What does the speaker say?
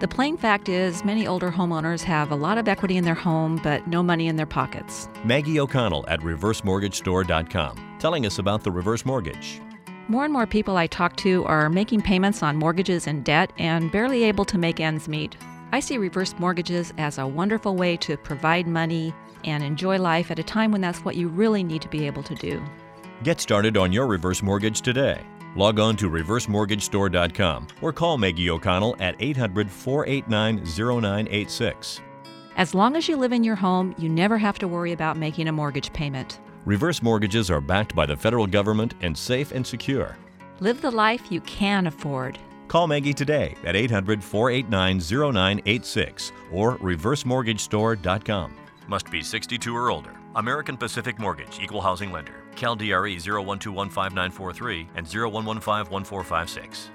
The plain fact is, many older homeowners have a lot of equity in their home, but no money in their pockets. Maggie O'Connell at ReverseMortgageStore.com telling us about the reverse mortgage. More and more people I talk to are making payments on mortgages and debt and barely able to make ends meet. I see reverse mortgages as a wonderful way to provide money and enjoy life at a time when that's what you really need to be able to do. Get started on your reverse mortgage today. Log on to reversemortgagestore.com or call Maggie O'Connell at 800 489 0986. As long as you live in your home, you never have to worry about making a mortgage payment. Reverse mortgages are backed by the federal government and safe and secure. Live the life you can afford. Call Maggie today at 800 489 0986 or reversemortgagestore.com. Must be 62 or older. American Pacific Mortgage, Equal Housing Lender. Cal DRE 01215943 and 01151456.